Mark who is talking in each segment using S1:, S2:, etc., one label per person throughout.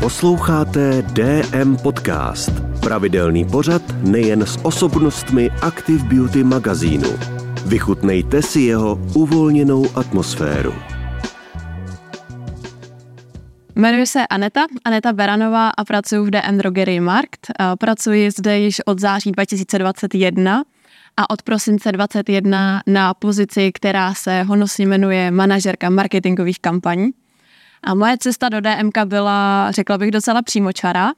S1: Posloucháte DM Podcast. Pravidelný pořad nejen s osobnostmi Active Beauty magazínu. Vychutnejte si jeho uvolněnou atmosféru.
S2: Jmenuji se Aneta, Aneta Beranová a pracuji v DM Drogery Markt. Pracuji zde již od září 2021 a od prosince 2021 na pozici, která se honosně jmenuje manažerka marketingových kampaní. A moje cesta do DMK byla, řekla bych, docela přímočará,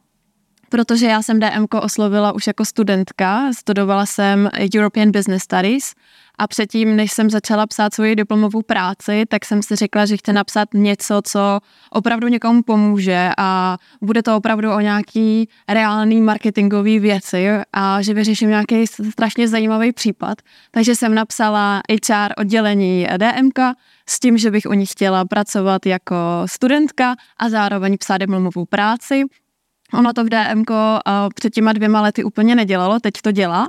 S2: protože já jsem DMK oslovila už jako studentka, studovala jsem European Business Studies a předtím, než jsem začala psát svoji diplomovou práci, tak jsem si řekla, že chci napsat něco, co opravdu někomu pomůže a bude to opravdu o nějaký reálný marketingový věci a že vyřeším nějaký strašně zajímavý případ. Takže jsem napsala HR oddělení DMK s tím, že bych u nich chtěla pracovat jako studentka a zároveň psát diplomovou práci. Ono to v DMK před těma dvěma lety úplně nedělalo, teď to dělá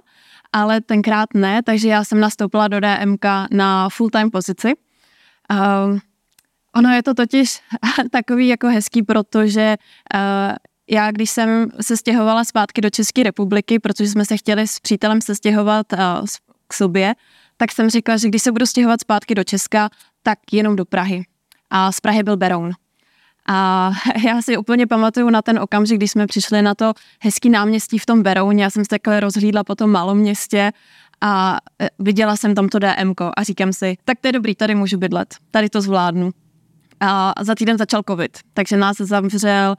S2: ale tenkrát ne, takže já jsem nastoupila do DMK na full-time pozici. Uh, ono je to totiž takový jako hezký, protože uh, já, když jsem se stěhovala zpátky do České republiky, protože jsme se chtěli s přítelem se stěhovat uh, k sobě, tak jsem řekla, že když se budu stěhovat zpátky do Česka, tak jenom do Prahy. A z Prahy byl Beroun. A já si úplně pamatuju na ten okamžik, když jsme přišli na to hezký náměstí v tom Berouně. Já jsem se takhle rozhlídla po tom malom městě a e, viděla jsem tam to DMK a říkám si, tak to je dobrý, tady můžu bydlet, tady to zvládnu. A za týden začal covid, takže nás zavřel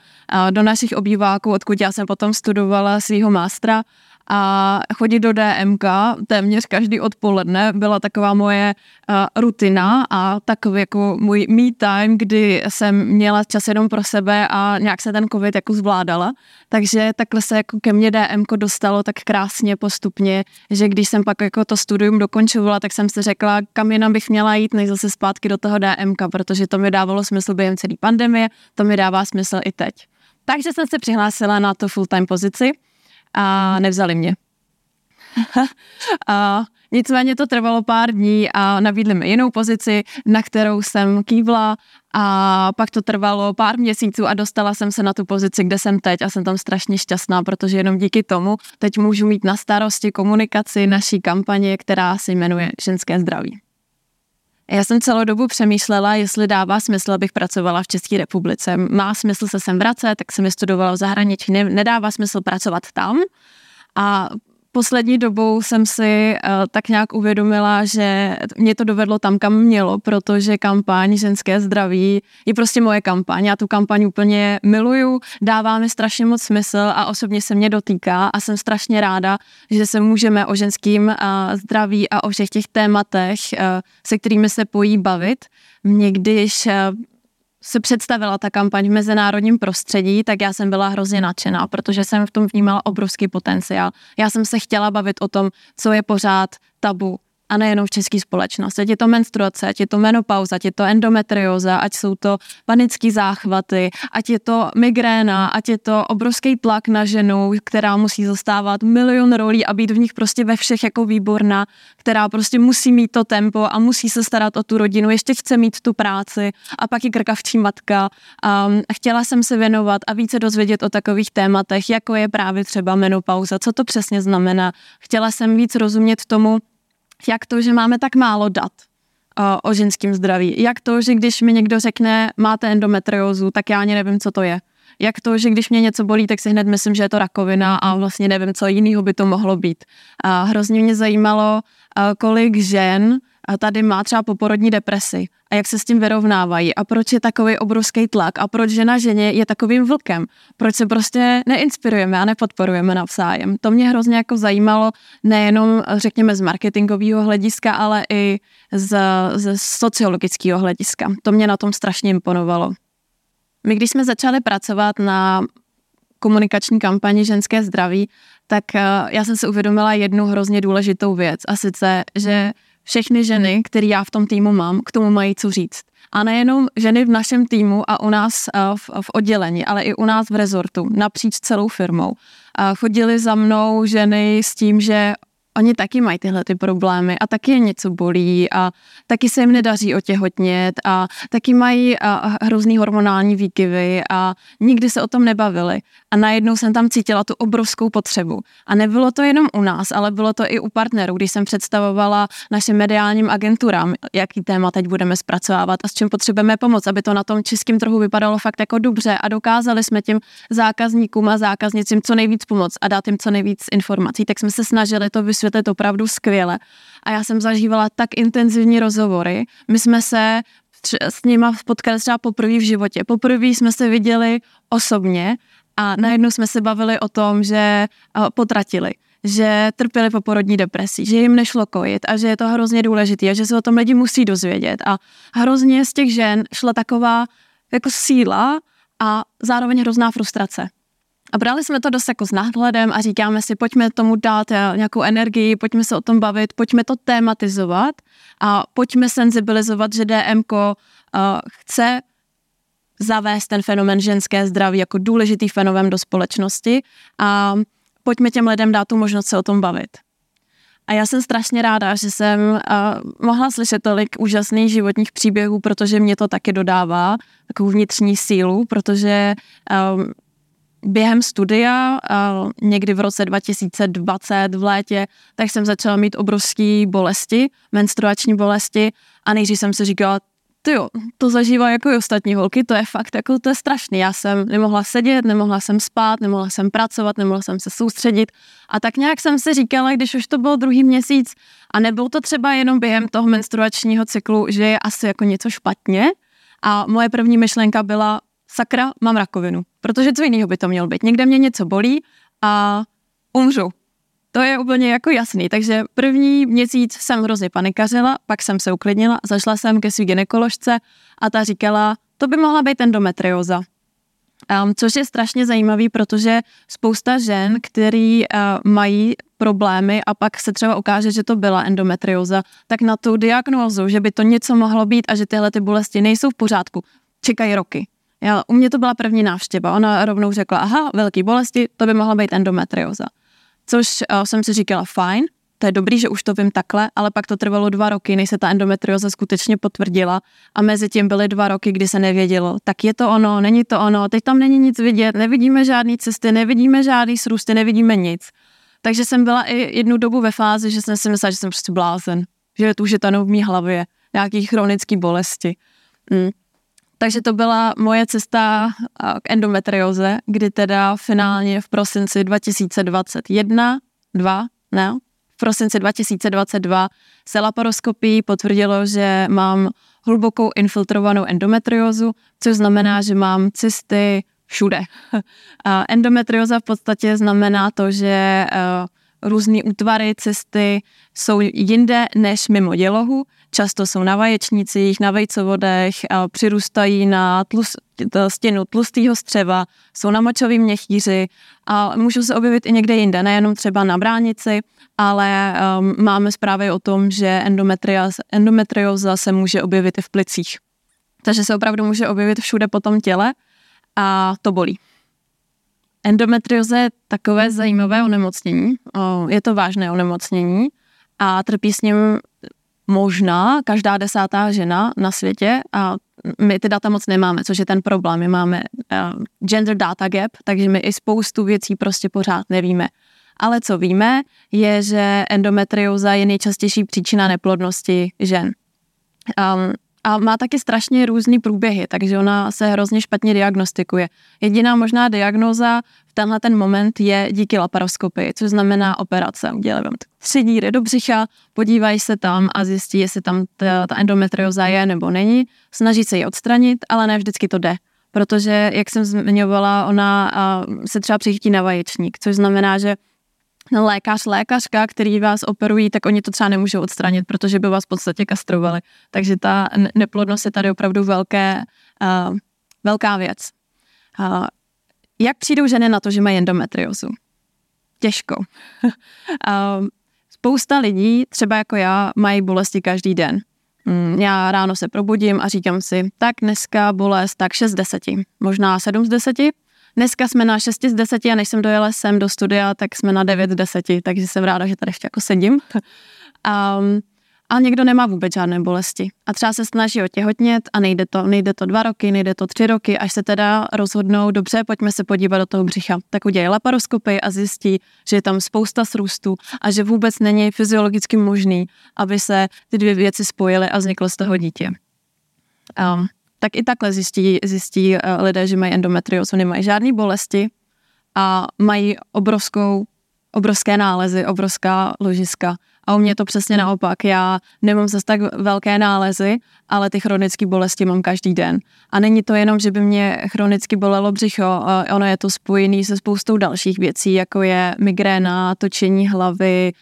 S2: do našich obýváků, odkud já jsem potom studovala svého mástra a chodit do DMK téměř každý odpoledne byla taková moje uh, rutina a takový jako můj me time, kdy jsem měla čas jenom pro sebe a nějak se ten covid jako zvládala. Takže takhle se jako ke mně DMK dostalo tak krásně postupně, že když jsem pak jako to studium dokončovala, tak jsem si řekla, kam jinam bych měla jít, než zase zpátky do toho DMK, protože to mi dávalo smysl během celé pandemie, to mi dává smysl i teď. Takže jsem se přihlásila na tu full-time pozici a nevzali mě. a nicméně to trvalo pár dní a nabídli mi jinou pozici, na kterou jsem kývla a pak to trvalo pár měsíců a dostala jsem se na tu pozici, kde jsem teď a jsem tam strašně šťastná, protože jenom díky tomu teď můžu mít na starosti komunikaci naší kampaně, která se jmenuje Ženské zdraví. Já jsem celou dobu přemýšlela, jestli dává smysl, abych pracovala v České republice. Má smysl se sem vracet, tak jsem studovala v zahraničí, nedává smysl pracovat tam. A poslední dobou jsem si uh, tak nějak uvědomila, že mě to dovedlo tam, kam mělo, protože kampaň Ženské zdraví je prostě moje kampaň. Já tu kampaň úplně miluju, dává mi strašně moc smysl a osobně se mě dotýká a jsem strašně ráda, že se můžeme o ženským uh, zdraví a o všech těch tématech, uh, se kterými se pojí bavit. Mě když se představila ta kampaň v mezinárodním prostředí, tak já jsem byla hrozně nadšená, protože jsem v tom vnímala obrovský potenciál. Já jsem se chtěla bavit o tom, co je pořád tabu, a nejenom v české společnosti. Ať je to menstruace, ať je to menopauza, ať je to endometrióza, ať jsou to panické záchvaty, ať je to migréna, ať je to obrovský tlak na ženu, která musí zastávat milion rolí a být v nich prostě ve všech jako výborná, která prostě musí mít to tempo a musí se starat o tu rodinu, ještě chce mít tu práci a pak je krkavčí matka. Um, chtěla jsem se věnovat a více dozvědět o takových tématech, jako je právě třeba menopauza, co to přesně znamená. Chtěla jsem víc rozumět tomu, jak to, že máme tak málo dat o, o ženském zdraví, jak to, že když mi někdo řekne, máte endometriózu, tak já ani nevím, co to je. Jak to, že když mě něco bolí, tak si hned myslím, že je to rakovina a vlastně nevím, co jiného by to mohlo být. A hrozně mě zajímalo, kolik žen tady má třeba poporodní depresi a jak se s tím vyrovnávají a proč je takový obrovský tlak a proč žena ženě je takovým vlkem, proč se prostě neinspirujeme a nepodporujeme navzájem. To mě hrozně jako zajímalo nejenom řekněme z marketingového hlediska, ale i z, z sociologického hlediska. To mě na tom strašně imponovalo. My když jsme začali pracovat na komunikační kampani Ženské zdraví, tak eh, já jsem si uvědomila jednu hrozně důležitou věc a sice, že všechny ženy, které já v tom týmu mám, k tomu mají co říct. A nejenom ženy v našem týmu a u nás eh, v, v oddělení, ale i u nás v rezortu, napříč celou firmou. Chodili za mnou ženy s tím, že oni taky mají tyhle ty problémy a taky je něco bolí a taky se jim nedaří otěhotnět a taky mají a, hrozný hormonální výkyvy a nikdy se o tom nebavili. A najednou jsem tam cítila tu obrovskou potřebu. A nebylo to jenom u nás, ale bylo to i u partnerů, když jsem představovala našim mediálním agenturám, jaký téma teď budeme zpracovávat a s čím potřebujeme pomoc, aby to na tom českém trhu vypadalo fakt jako dobře a dokázali jsme těm zákazníkům a zákaznicím co nejvíc pomoct a dát jim co nejvíc informací, tak jsme se snažili to vysvětlit vysvětlit opravdu skvěle. A já jsem zažívala tak intenzivní rozhovory. My jsme se s nima potkali třeba poprvé v životě. Poprvé jsme se viděli osobně a najednou jsme se bavili o tom, že potratili že trpěli po porodní depresí, že jim nešlo kojit a že je to hrozně důležité a že se o tom lidi musí dozvědět. A hrozně z těch žen šla taková jako síla a zároveň hrozná frustrace. A brali jsme to dost jako s náhledem a říkáme si, pojďme tomu dát eh, nějakou energii, pojďme se o tom bavit, pojďme to tematizovat a pojďme senzibilizovat, že DMK uh, eh, chce zavést ten fenomen ženské zdraví jako důležitý fenomén do společnosti a pojďme těm lidem dát tu možnost se o tom bavit. A já jsem strašně ráda, že jsem uh, mohla slyšet tolik úžasných životních příběhů, protože mě to taky dodává takovou vnitřní sílu, protože uh, během studia, někdy v roce 2020 v létě, tak jsem začala mít obrovské bolesti, menstruační bolesti a nejdřív jsem si říkala, ty jo, to zažívá jako i ostatní holky, to je fakt jako to je strašný. Já jsem nemohla sedět, nemohla jsem spát, nemohla jsem pracovat, nemohla jsem se soustředit a tak nějak jsem si říkala, když už to byl druhý měsíc a nebyl to třeba jenom během toho menstruačního cyklu, že je asi jako něco špatně a moje první myšlenka byla, sakra, mám rakovinu. Protože co jiného by to mělo být? Někde mě něco bolí a umřu. To je úplně jako jasný. Takže první měsíc jsem hrozně panikařila, pak jsem se uklidnila, zašla jsem ke svý ginekoložce a ta říkala, to by mohla být endometrioza. Um, což je strašně zajímavý, protože spousta žen, který uh, mají problémy a pak se třeba ukáže, že to byla endometrioza, tak na tu diagnózu, že by to něco mohlo být a že tyhle ty bolesti nejsou v pořádku, čekají roky. Já, u mě to byla první návštěva. Ona rovnou řekla, aha, velký bolesti, to by mohla být endometrioza. Což uh, jsem si říkala, fajn, to je dobrý, že už to vím takhle, ale pak to trvalo dva roky, než se ta endometrioza skutečně potvrdila a mezi tím byly dva roky, kdy se nevědělo, tak je to ono, není to ono, teď tam není nic vidět, nevidíme žádné cesty, nevidíme žádný srůsty, nevidíme nic. Takže jsem byla i jednu dobu ve fázi, že jsem si myslela, že jsem prostě blázen, že to už je to v mý hlavě, nějaký chronický bolesti. Mm. Takže to byla moje cesta k endometrioze, kdy teda finálně v prosinci 2021, 2, ne, v prosinci 2022 se laparoskopii potvrdilo, že mám hlubokou infiltrovanou endometriózu, což znamená, že mám cysty všude. Endometrioza v podstatě znamená to, že různé útvary, cysty jsou jinde než mimo dělohu, často jsou na vaječnicích, na vejcovodech, přirůstají na tlus, stěnu tlustého střeva, jsou na močový měchýři a můžou se objevit i někde jinde, nejenom třeba na bránici, ale um, máme zprávy o tom, že endometrioza se může objevit i v plicích. Takže se opravdu může objevit všude po tom těle a to bolí. Endometrioza je takové zajímavé onemocnění. Je to vážné onemocnění a trpí s ním možná každá desátá žena na světě a my ty data moc nemáme, což je ten problém. My máme uh, gender data gap, takže my i spoustu věcí prostě pořád nevíme. Ale co víme, je, že endometrioza je nejčastější příčina neplodnosti žen. Um, a má taky strašně různý průběhy, takže ona se hrozně špatně diagnostikuje. Jediná možná diagnóza v tenhle ten moment je díky laparoskopii, což znamená operace. Udělají vám tři díry do břicha, podívají se tam a zjistí, jestli tam ta, ta endometrioza je nebo není. Snaží se ji odstranit, ale ne vždycky to jde. Protože, jak jsem zmiňovala, ona se třeba přichytí na vaječník, což znamená, že lékař, lékařka, který vás operují, tak oni to třeba nemůžou odstranit, protože by vás v podstatě kastrovali. Takže ta neplodnost je tady opravdu velké, uh, velká věc. Uh, jak přijdou ženy na to, že mají endometriozu? Těžko. uh, spousta lidí, třeba jako já, mají bolesti každý den. Mm, já ráno se probudím a říkám si, tak dneska bolest tak 6 z 10, možná 7 z 10, Dneska jsme na 6 z 10 a než jsem dojela sem do studia, tak jsme na 9 z 10, takže jsem ráda, že tady ještě jako sedím. Um, a někdo nemá vůbec žádné bolesti. A třeba se snaží otěhotnět a nejde to, nejde to dva roky, nejde to tři roky, až se teda rozhodnou, dobře, pojďme se podívat do toho břicha. Tak udělají laparoskopy a zjistí, že je tam spousta srůstů a že vůbec není fyziologicky možný, aby se ty dvě věci spojily a vzniklo z toho dítě. Um, tak i takhle zjistí, zjistí uh, lidé, že mají endometriózu, nemají žádné bolesti a mají obrovskou, obrovské nálezy, obrovská ložiska a u mě to přesně naopak. Já nemám zase tak velké nálezy, ale ty chronické bolesti mám každý den. A není to jenom, že by mě chronicky bolelo břicho, ono je to spojené se spoustou dalších věcí, jako je migréna, točení hlavy,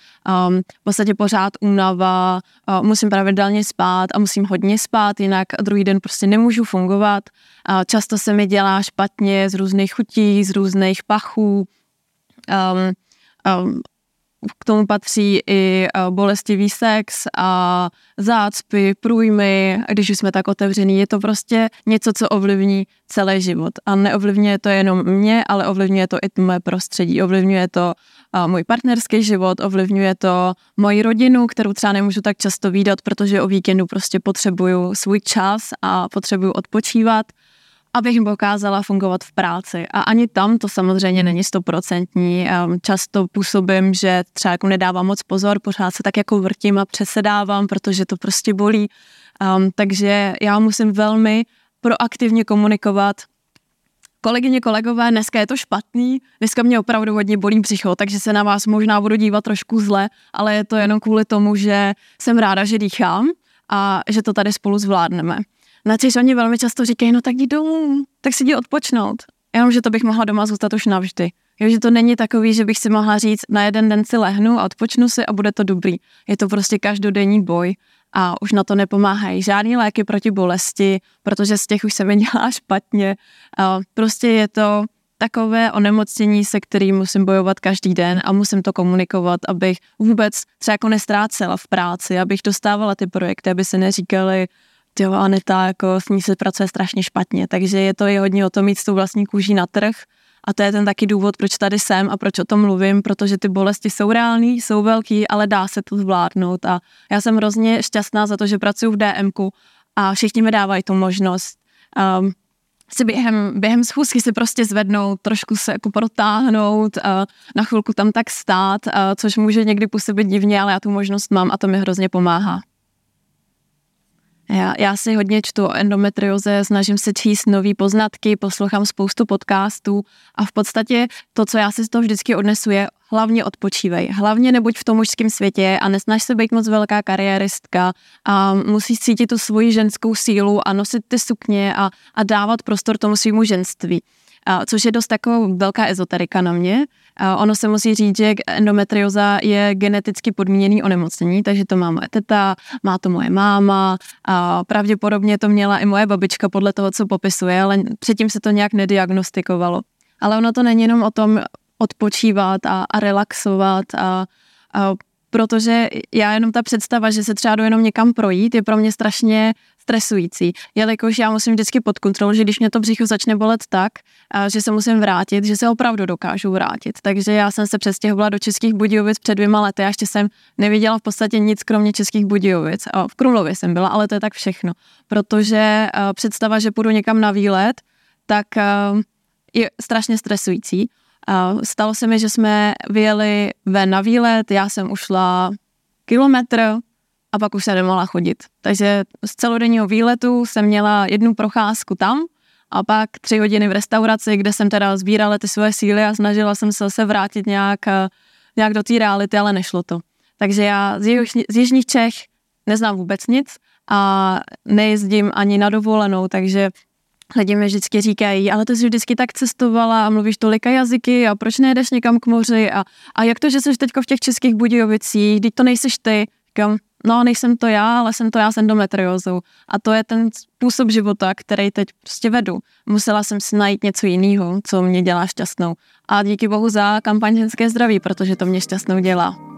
S2: um, v podstatě pořád únava, uh, musím pravidelně spát a musím hodně spát, jinak druhý den prostě nemůžu fungovat. Uh, často se mi dělá špatně z různých chutí, z různých pachů. Um, um, k tomu patří i eh, bolestivý sex a zácpy, průjmy, když už jsme tak otevření. Je to prostě něco, co ovlivní celý život. A neovlivňuje to jenom mě, ale ovlivňuje to i moje prostředí. Ovlivňuje to uh, můj partnerský život, ovlivňuje to moji rodinu, kterou třeba nemůžu tak často výdat, protože o víkendu prostě potřebuju svůj čas a potřebuju odpočívat abych dokázala fungovat v práci. A ani tam to samozřejmě není stoprocentní. Ehm, často působím, že třeba jako nedávám moc pozor, pořád se tak jako vrtím a přesedávám, protože to prostě bolí. Um, takže já musím velmi proaktivně komunikovat Kolegyně, kolegové, dneska je to špatný, dneska mě opravdu hodně bolí břicho, takže se na vás možná budu dívat trošku zle, ale je to jenom kvůli tomu, že jsem ráda, že dýchám a že to tady spolu zvládneme. Na což oni velmi často říkají, no tak jdi domů, tak si jdi odpočnout. Jenom, že to bych mohla doma zůstat už navždy. Jo, že to není takový, že bych si mohla říct, na jeden den si lehnu a odpočnu si a bude to dobrý. Je to prostě každodenní boj a už na to nepomáhají žádné léky proti bolesti, protože z těch už se mi dělá špatně. A prostě je to takové onemocnění, se kterým musím bojovat každý den a musím to komunikovat, abych vůbec třeba jako nestrácela v práci, abych dostávala ty projekty, aby se neříkali, jo, Aneta, jako s ní se pracuje strašně špatně, takže je to i hodně o tom mít s tou vlastní kůží na trh a to je ten taky důvod, proč tady jsem a proč o tom mluvím, protože ty bolesti jsou reální, jsou velký, ale dá se to zvládnout a já jsem hrozně šťastná za to, že pracuji v DMku a všichni mi dávají tu možnost um, si během, během schůzky si prostě zvednout, trošku se jako protáhnout, uh, na chvilku tam tak stát, uh, což může někdy působit divně, ale já tu možnost mám a to mi hrozně pomáhá. Já, já si hodně čtu o endometrioze, snažím se číst nové poznatky, poslouchám spoustu podcastů a v podstatě to, co já si z toho vždycky odnesu, je hlavně odpočívej. Hlavně nebuď v tom mužském světě a nesnaž se být moc velká kariéristka a musíš cítit tu svoji ženskou sílu a nosit ty sukně a, a dávat prostor tomu svýmu ženství. Což je dost taková velká ezoterika na mě, Ono se musí říct, že endometrioza je geneticky podmíněný onemocnění, takže to má moje teta, má to moje máma a pravděpodobně to měla i moje babička podle toho, co popisuje, ale předtím se to nějak nediagnostikovalo. Ale ono to není jenom o tom odpočívat a, a relaxovat a, a protože já jenom ta představa, že se třeba jdu jenom někam projít, je pro mě strašně stresující, jelikož já musím vždycky pod kontrolou, že když mě to břicho začne bolet tak, že se musím vrátit, že se opravdu dokážu vrátit. Takže já jsem se přestěhovala do Českých Budějovic před dvěma lety a ještě jsem neviděla v podstatě nic kromě Českých Budějovic. V Krumlově jsem byla, ale to je tak všechno. Protože představa, že půjdu někam na výlet, tak je strašně stresující. Stalo se mi, že jsme vyjeli ven na výlet, já jsem ušla kilometr a pak už se nemohla chodit. Takže z celodenního výletu jsem měla jednu procházku tam a pak tři hodiny v restauraci, kde jsem teda sbírala ty svoje síly a snažila jsem se se vrátit nějak, nějak do té reality, ale nešlo to. Takže já z, jižní, z Jižních Čech neznám vůbec nic a nejezdím ani na dovolenou, takže Lidi mi vždycky říkají, ale ty jsi vždycky tak cestovala a mluvíš tolika jazyky a proč nejdeš někam k moři a, a jak to, že jsi teď v těch českých Budějovicích, teď to nejseš ty, říkám, no nejsem to já, ale jsem to já s endometriózou a to je ten způsob života, který teď prostě vedu. Musela jsem si najít něco jiného, co mě dělá šťastnou a díky bohu za kampaň ženské zdraví, protože to mě šťastnou dělá.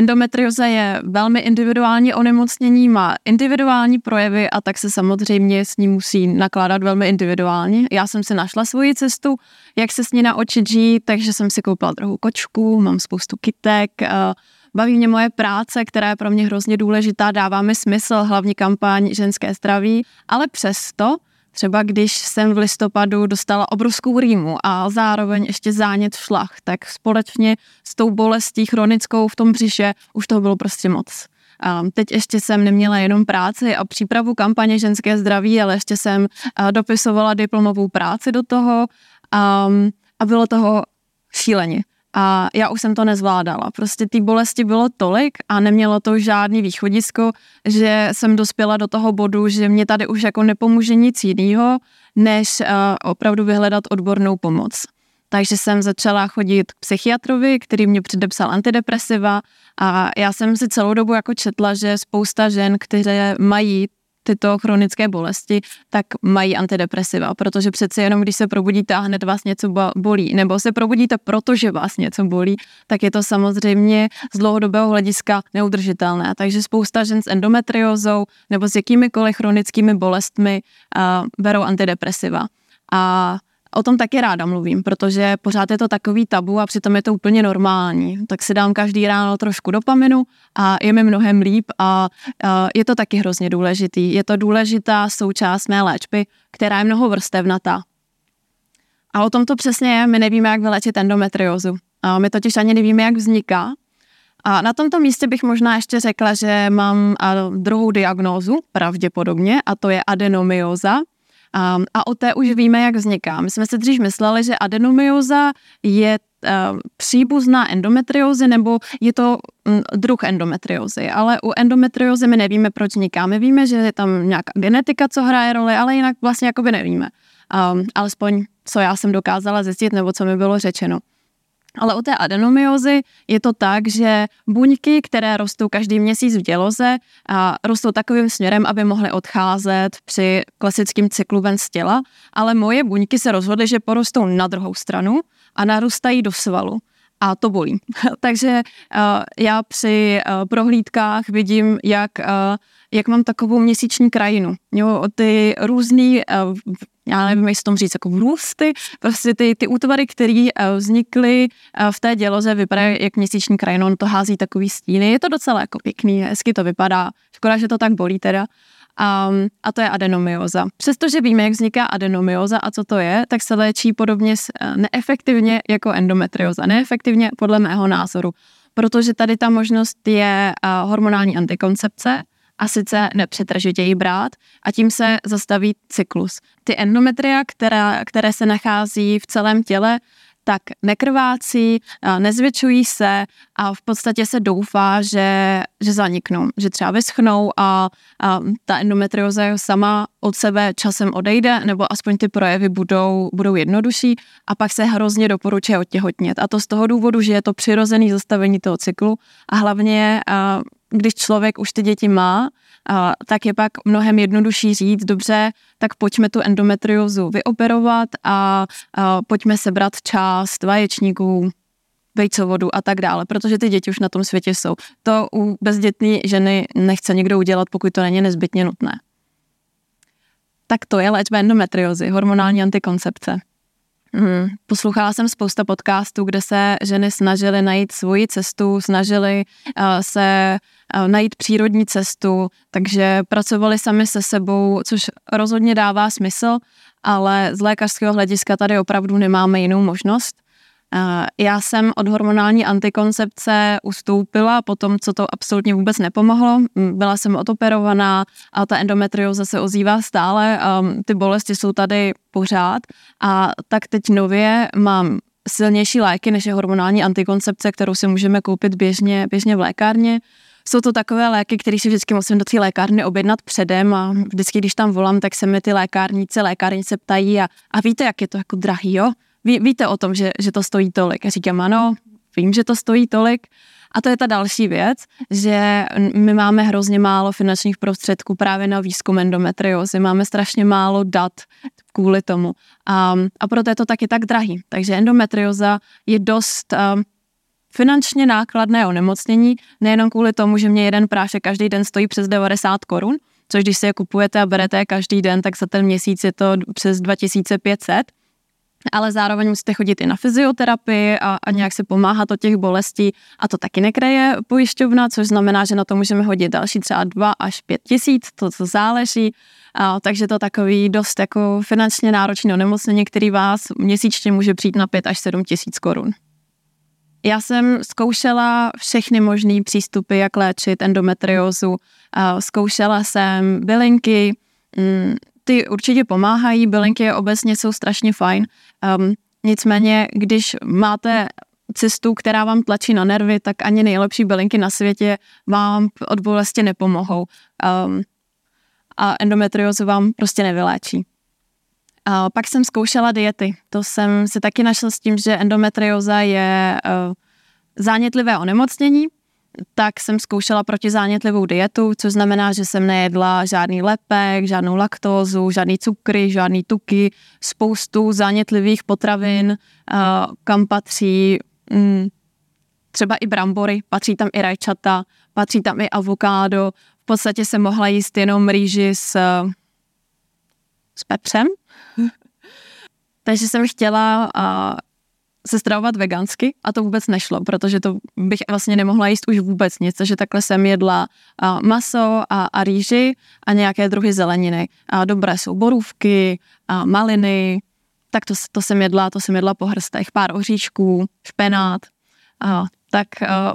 S2: Endometrioza je velmi individuální onemocnění, má individuální projevy a tak se samozřejmě s ní musí nakládat velmi individuálně. Já jsem si našla svoji cestu, jak se s ní naučit žít, takže jsem si koupila trochu kočku, mám spoustu kytek, baví mě moje práce, která je pro mě hrozně důležitá, dává mi smysl, hlavní kampaň ženské zdraví, ale přesto Třeba když jsem v listopadu dostala obrovskou rýmu a zároveň ještě zánět šlach, tak společně s tou bolestí chronickou v tom břiše už toho bylo prostě moc. Teď ještě jsem neměla jenom práci a přípravu kampaně ženské zdraví, ale ještě jsem dopisovala diplomovou práci do toho a bylo toho šíleně a já už jsem to nezvládala. Prostě ty bolesti bylo tolik a nemělo to žádný východisko, že jsem dospěla do toho bodu, že mě tady už jako nepomůže nic jiného, než uh, opravdu vyhledat odbornou pomoc. Takže jsem začala chodit k psychiatrovi, který mě předepsal antidepresiva a já jsem si celou dobu jako četla, že spousta žen, které mají tyto chronické bolesti, tak mají antidepresiva, protože přece jenom když se probudíte a hned vás něco bolí, nebo se probudíte, protože vás něco bolí, tak je to samozřejmě z dlouhodobého hlediska neudržitelné. Takže spousta žen s endometriózou nebo s jakýmikoliv chronickými bolestmi uh, berou antidepresiva. A O tom taky ráda mluvím, protože pořád je to takový tabu a přitom je to úplně normální. Tak si dám každý ráno trošku dopaminu a je mi mnohem líp a, a je to taky hrozně důležitý. Je to důležitá součást mé léčby, která je mnoho vrstevnatá. A o tom to přesně je, my nevíme, jak vylečit endometriózu. A my totiž ani nevíme, jak vzniká. A na tomto místě bych možná ještě řekla, že mám druhou diagnózu, pravděpodobně, a to je adenomyoza, Um, a o té už víme, jak vzniká. My jsme si dřív mysleli, že adenomyoza je uh, příbuzná endometriózy nebo je to um, druh endometriózy, ale u endometriózy my nevíme, proč vzniká. My víme, že je tam nějaká genetika, co hraje roli, ale jinak vlastně jakoby nevíme. Um, alespoň, co já jsem dokázala zjistit, nebo co mi bylo řečeno. Ale u té adenomyozy je to tak, že buňky, které rostou každý měsíc v děloze, a rostou takovým směrem, aby mohly odcházet při klasickém cyklu ven z těla, ale moje buňky se rozhodly, že porostou na druhou stranu a narůstají do svalu a to bolí. Takže uh, já při uh, prohlídkách vidím, jak, uh, jak mám takovou měsíční krajinu. Jo, ty různý uh, já nevím, jestli tom říct, jako vrůsty, prostě ty, ty útvary, které eh, vznikly eh, v té děloze, vypadají jak měsíční krajina, on to hází takový stíny, je to docela jako pěkný, hezky to vypadá, škoda, že to tak bolí teda. Um, a to je adenomyoza. Přestože víme, jak vzniká adenomyoza a co to je, tak se léčí podobně eh, neefektivně jako endometrioza. Neefektivně podle mého názoru, protože tady ta možnost je hormonální antikoncepce, a sice nepřetržitě ji brát a tím se zastaví cyklus. Ty endometria, která, které se nachází v celém těle, tak nekrvácí, nezvětšují se a v podstatě se doufá, že, že zaniknou, že třeba vyschnou a, a ta endometrioza sama od sebe časem odejde, nebo aspoň ty projevy budou, budou jednodušší a pak se hrozně doporučuje otěhotnět. A to z toho důvodu, že je to přirozený zastavení toho cyklu a hlavně když člověk už ty děti má, a, tak je pak mnohem jednodušší říct, dobře, tak pojďme tu endometriozu vyoperovat a, a pojďme sebrat část vaječníků, vejcovodu a tak dále, protože ty děti už na tom světě jsou. To u bezdětné ženy nechce někdo udělat, pokud to není nezbytně nutné. Tak to je léčba endometriozy, hormonální antikoncepce. Hmm. Poslouchala jsem spousta podcastů, kde se ženy snažily najít svoji cestu, snažily uh, se najít přírodní cestu, takže pracovali sami se sebou, což rozhodně dává smysl, ale z lékařského hlediska tady opravdu nemáme jinou možnost. Já jsem od hormonální antikoncepce ustoupila po tom, co to absolutně vůbec nepomohlo. Byla jsem odoperovaná a ta endometrioza se ozývá stále. Ty bolesti jsou tady pořád a tak teď nově mám silnější léky, než je hormonální antikoncepce, kterou si můžeme koupit běžně, běžně v lékárně. Jsou to takové léky, které si vždycky musím do té lékárny objednat předem a vždycky, když tam volám, tak se mi ty lékárníci, lékárnice ptají a, a víte, jak je to jako drahý, jo? Ví, víte o tom, že, že to stojí tolik. Já říkám, ano, vím, že to stojí tolik. A to je ta další věc, že my máme hrozně málo finančních prostředků právě na výzkum endometriozy. Máme strašně málo dat kvůli tomu. A, a proto je to taky tak drahý. Takže endometrioza je dost, finančně nákladné onemocnění, nejenom kvůli tomu, že mě jeden prášek každý den stojí přes 90 korun, což když si je kupujete a berete každý den, tak za ten měsíc je to přes 2500, ale zároveň musíte chodit i na fyzioterapii a, a nějak si pomáhat od těch bolestí a to taky nekreje pojišťovna, což znamená, že na to můžeme hodit další třeba 2 až 5 tisíc, to co záleží, a, takže to takový dost jako finančně náročný onemocnění, který vás měsíčně může přijít na 5 až 7 tisíc korun. Já jsem zkoušela všechny možné přístupy, jak léčit endometriózu. Zkoušela jsem bylinky, mm, ty určitě pomáhají, bylinky obecně jsou strašně fajn. Um, nicméně, když máte cestu, která vám tlačí na nervy, tak ani nejlepší bylinky na světě vám od bolesti nepomohou. Um, a endometriózu vám prostě nevyléčí. A pak jsem zkoušela diety. To jsem si taky našla s tím, že endometrióza je uh, zánětlivé onemocnění, tak jsem zkoušela protizánětlivou dietu, což znamená, že jsem nejedla žádný lepek, žádnou laktózu, žádný cukry, žádný tuky, spoustu zánětlivých potravin, kam patří mm, třeba i brambory, patří tam i rajčata, patří tam i avokádo. V podstatě jsem mohla jíst jenom rýži s, s pepřem. Takže jsem chtěla se stravovat vegansky a to vůbec nešlo, protože to bych vlastně nemohla jíst už vůbec nic, takže takhle jsem jedla maso a, a rýži a nějaké druhy zeleniny. A dobré jsou borůvky, a maliny, tak to, to jsem jedla, to jsem jedla po hrstech, pár oříšků, špenát. A, tak a,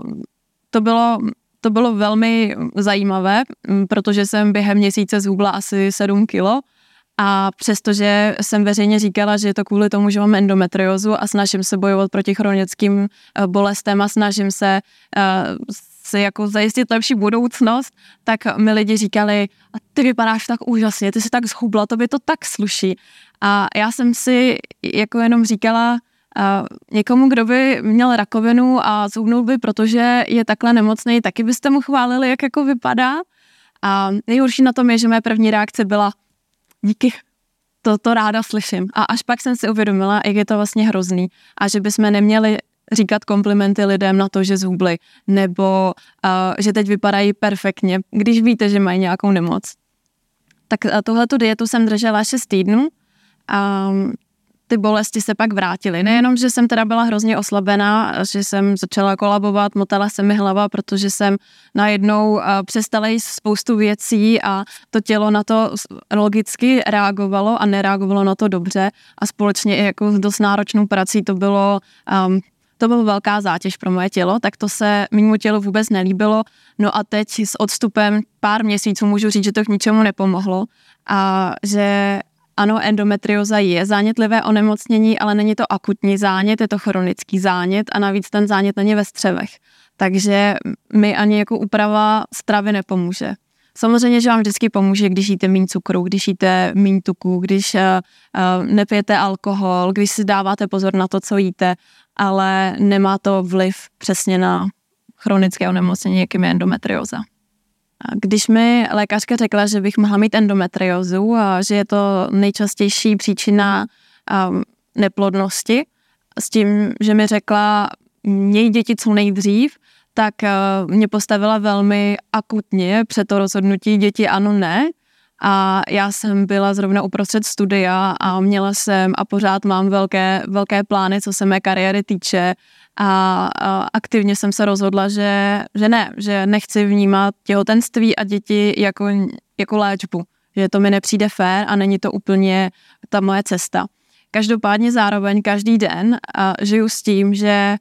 S2: to bylo to bylo velmi zajímavé, protože jsem během měsíce zhubla asi 7 kilo a přestože jsem veřejně říkala, že je to kvůli tomu, že mám endometriozu a snažím se bojovat proti chronickým eh, bolestem a snažím se uh, si jako zajistit lepší budoucnost, tak mi lidi říkali, a ty vypadáš tak úžasně, ty jsi tak zhubla, to by to tak sluší. A já jsem si jako jenom říkala, uh, někomu, kdo by měl rakovinu a zhubnul by, protože je takhle nemocný, taky byste mu chválili, jak jako vypadá. A nejhorší na tom je, že moje první reakce byla, díky, to, to ráda slyším. A až pak jsem si uvědomila, jak je to vlastně hrozný a že bychom neměli říkat komplimenty lidem na to, že zhubli, nebo uh, že teď vypadají perfektně, když víte, že mají nějakou nemoc. Tak uh, tuhle dietu jsem držela 6 týdnů a ty bolesti se pak vrátily. Nejenom, že jsem teda byla hrozně oslabená, že jsem začala kolabovat, motala se mi hlava, protože jsem najednou přestala jíst spoustu věcí a to tělo na to logicky reagovalo a nereagovalo na to dobře a společně i jako s dost náročnou prací to bylo um, to byla velká zátěž pro moje tělo, tak to se mému tělu vůbec nelíbilo. No a teď s odstupem pár měsíců můžu říct, že to k ničemu nepomohlo a že ano, endometrioza je zánětlivé onemocnění, ale není to akutní zánět, je to chronický zánět a navíc ten zánět není ve střevech. Takže mi ani jako úprava stravy nepomůže. Samozřejmě, že vám vždycky pomůže, když jíte méně cukru, když jíte méně tuku, když uh, nepijete alkohol, když si dáváte pozor na to, co jíte, ale nemá to vliv přesně na chronické onemocnění, jakým je endometrioza. Když mi lékařka řekla, že bych mohla mít endometriózu a že je to nejčastější příčina um, neplodnosti, s tím, že mi řekla, měj děti co nejdřív, tak uh, mě postavila velmi akutně před to rozhodnutí děti ano, ne. A já jsem byla zrovna uprostřed studia a měla jsem a pořád mám velké, velké plány, co se mé kariéry týče a, aktivně jsem se rozhodla, že, že ne, že nechci vnímat těhotenství a děti jako, jako léčbu, že to mi nepřijde fér a není to úplně ta moje cesta. Každopádně zároveň každý den a žiju s tím, že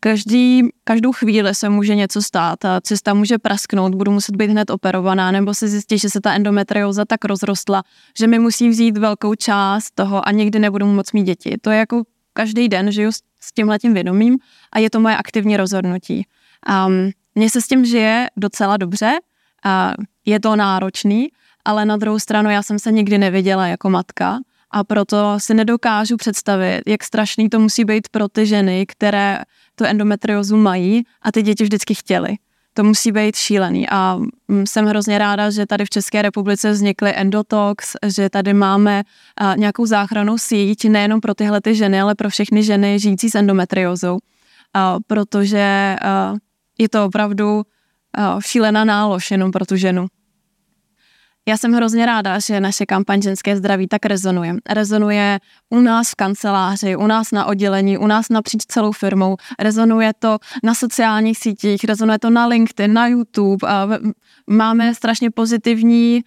S2: každý, každou chvíli se může něco stát a cesta může prasknout, budu muset být hned operovaná, nebo se zjistí, že se ta endometrioza tak rozrostla, že mi musí vzít velkou část toho a nikdy nebudu moc mít děti. To je jako každý den žiju s tímhletím vědomím a je to moje aktivní rozhodnutí. Um, mně se s tím žije docela dobře, a je to náročný, ale na druhou stranu já jsem se nikdy neviděla jako matka a proto si nedokážu představit, jak strašný to musí být pro ty ženy, které tu endometriozu mají a ty děti vždycky chtěly to musí být šílený a jsem hrozně ráda, že tady v České republice vznikly Endotox, že tady máme nějakou záchranou síť nejenom pro tyhle ty ženy, ale pro všechny ženy žijící s endometriozou. protože je to opravdu šílená nálož jenom pro tu ženu. Já jsem hrozně ráda, že naše kampaň Ženské zdraví tak rezonuje. Rezonuje u nás v kanceláři, u nás na oddělení, u nás napříč celou firmou. Rezonuje to na sociálních sítích, rezonuje to na LinkedIn, na YouTube. Máme strašně pozitivní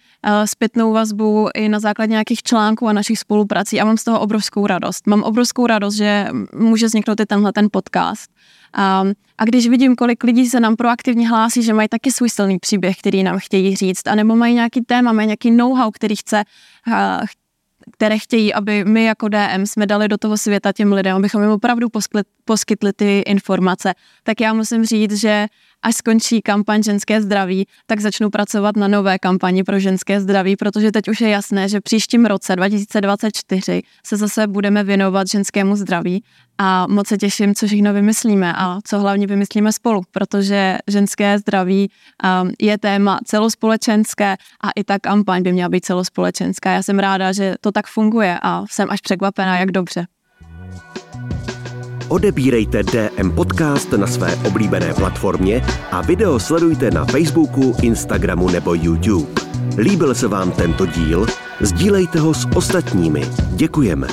S2: zpětnou vazbu i na základě nějakých článků a našich spoluprací a mám z toho obrovskou radost. Mám obrovskou radost, že může vzniknout i tenhle ten podcast. A, a když vidím, kolik lidí se nám proaktivně hlásí, že mají taky svůj silný příběh, který nám chtějí říct, anebo mají nějaký téma, mají nějaký know-how, který chce, které chtějí, aby my jako DM jsme dali do toho světa těm lidem, abychom jim opravdu poskytli ty informace, tak já musím říct, že až skončí kampaň ženské zdraví, tak začnu pracovat na nové kampani pro ženské zdraví, protože teď už je jasné, že příštím roce 2024 se zase budeme věnovat ženskému zdraví a moc se těším, co všechno vymyslíme a co hlavně vymyslíme spolu, protože ženské zdraví um, je téma celospolečenské a i ta kampaň by měla být celospolečenská. Já jsem ráda, že to tak funguje a jsem až překvapená, jak dobře.
S1: Odebírejte DM Podcast na své oblíbené platformě a video sledujte na Facebooku, Instagramu nebo YouTube. Líbil se vám tento díl? Sdílejte ho s ostatními. Děkujeme.